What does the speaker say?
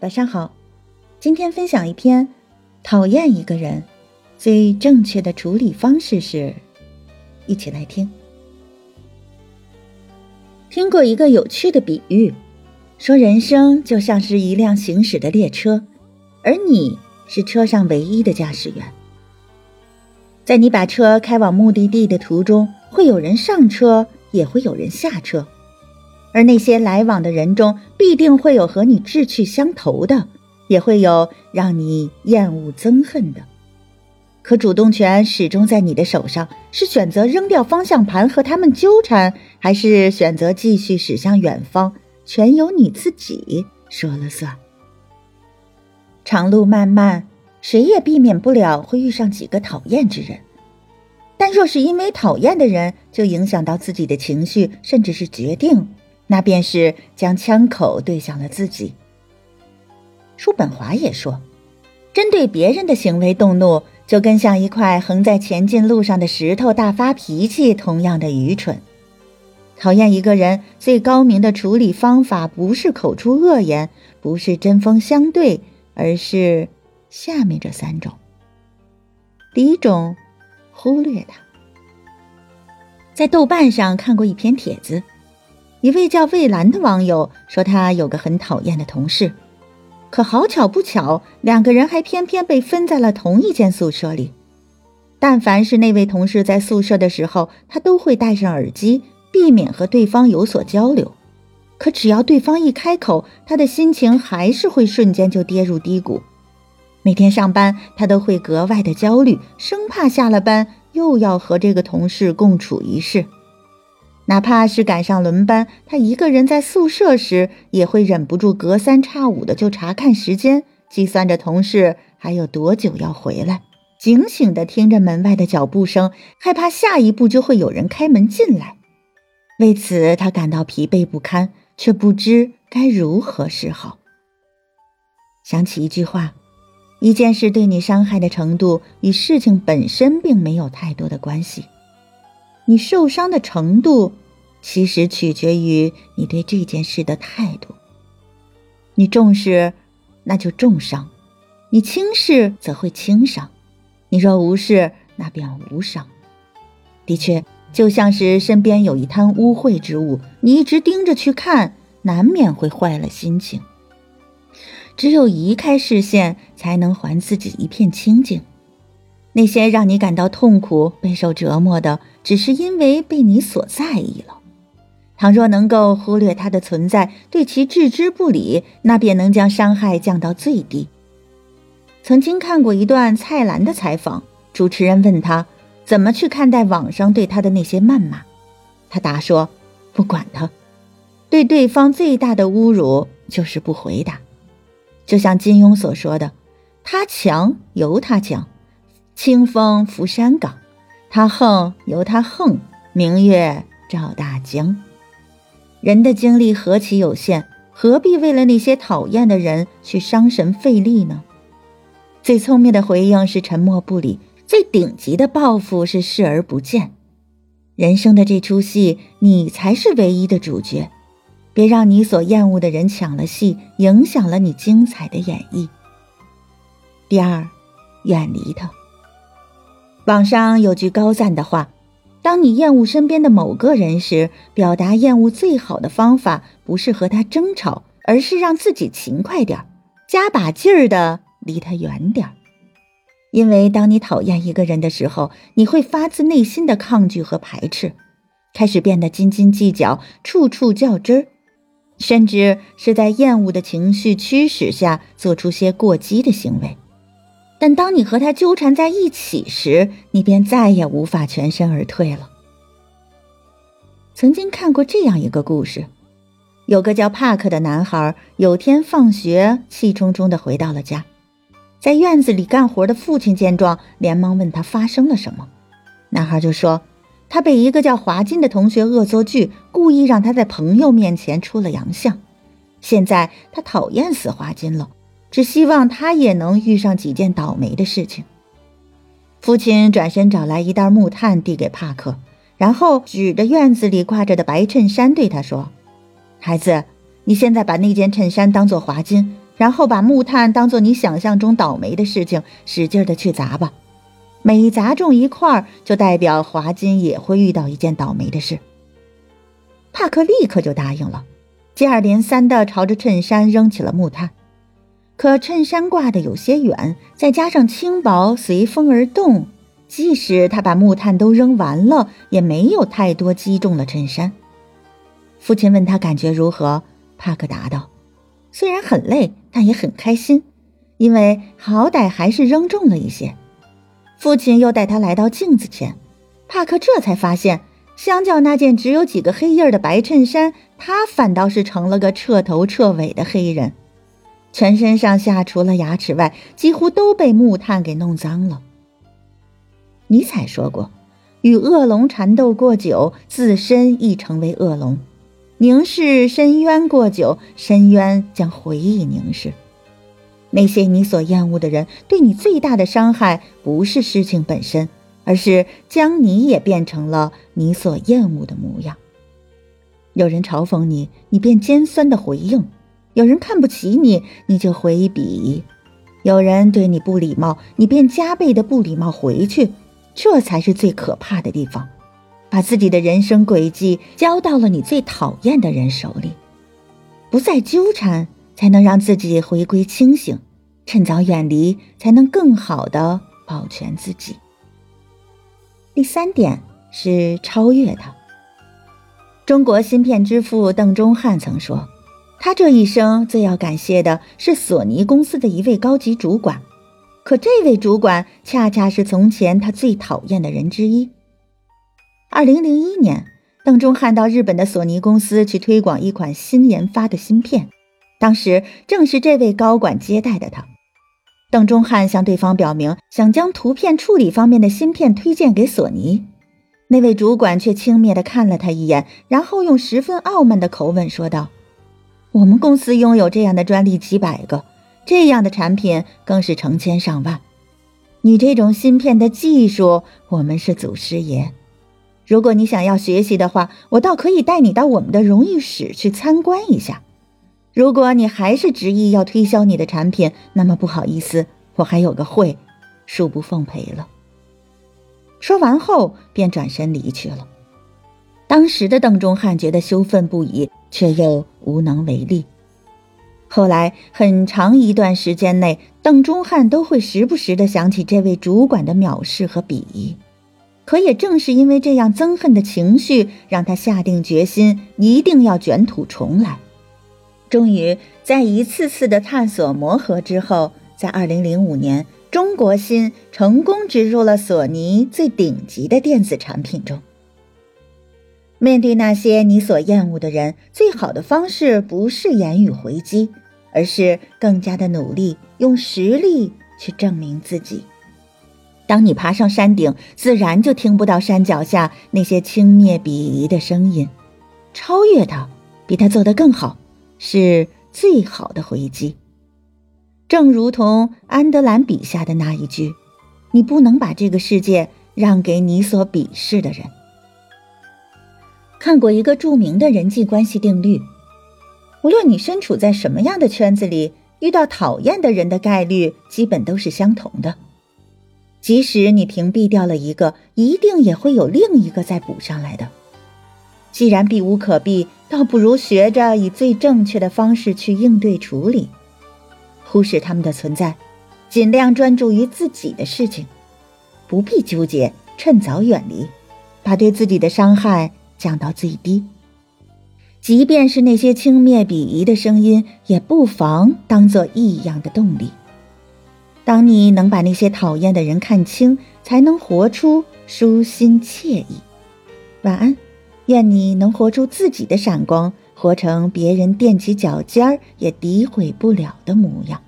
晚上好，今天分享一篇讨厌一个人最正确的处理方式是，一起来听。听过一个有趣的比喻，说人生就像是一辆行驶的列车，而你是车上唯一的驾驶员。在你把车开往目的地的途中，会有人上车，也会有人下车。而那些来往的人中，必定会有和你志趣相投的，也会有让你厌恶憎恨的。可主动权始终在你的手上，是选择扔掉方向盘和他们纠缠，还是选择继续驶向远方，全由你自己说了算。长路漫漫，谁也避免不了会遇上几个讨厌之人，但若是因为讨厌的人就影响到自己的情绪，甚至是决定。那便是将枪口对向了自己。叔本华也说，针对别人的行为动怒，就跟像一块横在前进路上的石头大发脾气同样的愚蠢。讨厌一个人最高明的处理方法，不是口出恶言，不是针锋相对，而是下面这三种。第一种，忽略他。在豆瓣上看过一篇帖子。一位叫魏兰的网友说，他有个很讨厌的同事，可好巧不巧，两个人还偏偏被分在了同一间宿舍里。但凡是那位同事在宿舍的时候，他都会戴上耳机，避免和对方有所交流。可只要对方一开口，他的心情还是会瞬间就跌入低谷。每天上班，他都会格外的焦虑，生怕下了班又要和这个同事共处一室。哪怕是赶上轮班，他一个人在宿舍时，也会忍不住隔三差五的就查看时间，计算着同事还有多久要回来，警醒的听着门外的脚步声，害怕下一步就会有人开门进来。为此，他感到疲惫不堪，却不知该如何是好。想起一句话：一件事对你伤害的程度，与事情本身并没有太多的关系。你受伤的程度，其实取决于你对这件事的态度。你重视，那就重伤；你轻视，则会轻伤；你若无视，那便无伤。的确，就像是身边有一滩污秽之物，你一直盯着去看，难免会坏了心情。只有移开视线，才能还自己一片清净。那些让你感到痛苦、备受折磨的，只是因为被你所在意了。倘若能够忽略它的存在，对其置之不理，那便能将伤害降到最低。曾经看过一段蔡澜的采访，主持人问他怎么去看待网上对他的那些谩骂，他答说：“不管他，对对方最大的侮辱就是不回答。”就像金庸所说的：“他强由他强。”清风拂山岗，他横由他横；明月照大江。人的精力何其有限，何必为了那些讨厌的人去伤神费力呢？最聪明的回应是沉默不理，最顶级的报复是视而不见。人生的这出戏，你才是唯一的主角，别让你所厌恶的人抢了戏，影响了你精彩的演绎。第二，远离他。网上有句高赞的话：“当你厌恶身边的某个人时，表达厌恶最好的方法不是和他争吵，而是让自己勤快点加把劲儿的离他远点因为当你讨厌一个人的时候，你会发自内心的抗拒和排斥，开始变得斤斤计较，处处较真儿，甚至是在厌恶的情绪驱使下做出些过激的行为。”但当你和他纠缠在一起时，你便再也无法全身而退了。曾经看过这样一个故事：有个叫帕克的男孩，有天放学气冲冲的回到了家，在院子里干活的父亲见状，连忙问他发生了什么。男孩就说，他被一个叫华金的同学恶作剧，故意让他在朋友面前出了洋相，现在他讨厌死华金了。只希望他也能遇上几件倒霉的事情。父亲转身找来一袋木炭，递给帕克，然后指着院子里挂着的白衬衫对他说：“孩子，你现在把那件衬衫当做华金，然后把木炭当做你想象中倒霉的事情，使劲的去砸吧。每砸中一块儿，就代表华金也会遇到一件倒霉的事。帕克立刻就答应了，接二连三的朝着衬衫扔起了木炭。可衬衫挂的有些远，再加上轻薄，随风而动，即使他把木炭都扔完了，也没有太多击中了衬衫。父亲问他感觉如何，帕克答道：“虽然很累，但也很开心，因为好歹还是扔中了一些。”父亲又带他来到镜子前，帕克这才发现，相较那件只有几个黑印儿的白衬衫，他反倒是成了个彻头彻尾的黑人，全身上下除了牙齿外，几乎都被木炭给弄脏了。尼采说过：“与恶龙缠斗过久，自身亦成为恶龙；凝视深渊过久，深渊将回忆凝视。”那些你所厌恶的人，对你最大的伤害，不是事情本身，而是将你也变成了你所厌恶的模样。有人嘲讽你，你便尖酸的回应；有人看不起你，你就回避；有人对你不礼貌，你便加倍的不礼貌回去。这才是最可怕的地方，把自己的人生轨迹交到了你最讨厌的人手里，不再纠缠。才能让自己回归清醒，趁早远离，才能更好的保全自己。第三点是超越他。中国芯片之父邓中翰曾说，他这一生最要感谢的是索尼公司的一位高级主管，可这位主管恰恰是从前他最讨厌的人之一。二零零一年，邓中翰到日本的索尼公司去推广一款新研发的芯片。当时正是这位高管接待的他，邓中翰向对方表明想将图片处理方面的芯片推荐给索尼，那位主管却轻蔑地看了他一眼，然后用十分傲慢的口吻说道：“我们公司拥有这样的专利几百个，这样的产品更是成千上万。你这种芯片的技术，我们是祖师爷。如果你想要学习的话，我倒可以带你到我们的荣誉室去参观一下。”如果你还是执意要推销你的产品，那么不好意思，我还有个会，恕不奉陪了。说完后，便转身离去了。当时的邓中翰觉得羞愤不已，却又无能为力。后来很长一段时间内，邓中翰都会时不时的想起这位主管的藐视和鄙夷。可也正是因为这样憎恨的情绪，让他下定决心，一定要卷土重来。终于在一次次的探索磨合之后，在二零零五年，中国芯成功植入了索尼最顶级的电子产品中。面对那些你所厌恶的人，最好的方式不是言语回击，而是更加的努力，用实力去证明自己。当你爬上山顶，自然就听不到山脚下那些轻蔑鄙夷的声音。超越他，比他做得更好。是最好的回击，正如同安德兰笔下的那一句：“你不能把这个世界让给你所鄙视的人。”看过一个著名的人际关系定律：无论你身处在什么样的圈子里，遇到讨厌的人的概率基本都是相同的。即使你屏蔽掉了一个，一定也会有另一个再补上来的。既然避无可避，倒不如学着以最正确的方式去应对处理，忽视他们的存在，尽量专注于自己的事情，不必纠结，趁早远离，把对自己的伤害降到最低。即便是那些轻蔑鄙夷的声音，也不妨当做异样的动力。当你能把那些讨厌的人看清，才能活出舒心惬意。晚安。愿你能活出自己的闪光，活成别人踮起脚尖儿也诋毁不了的模样。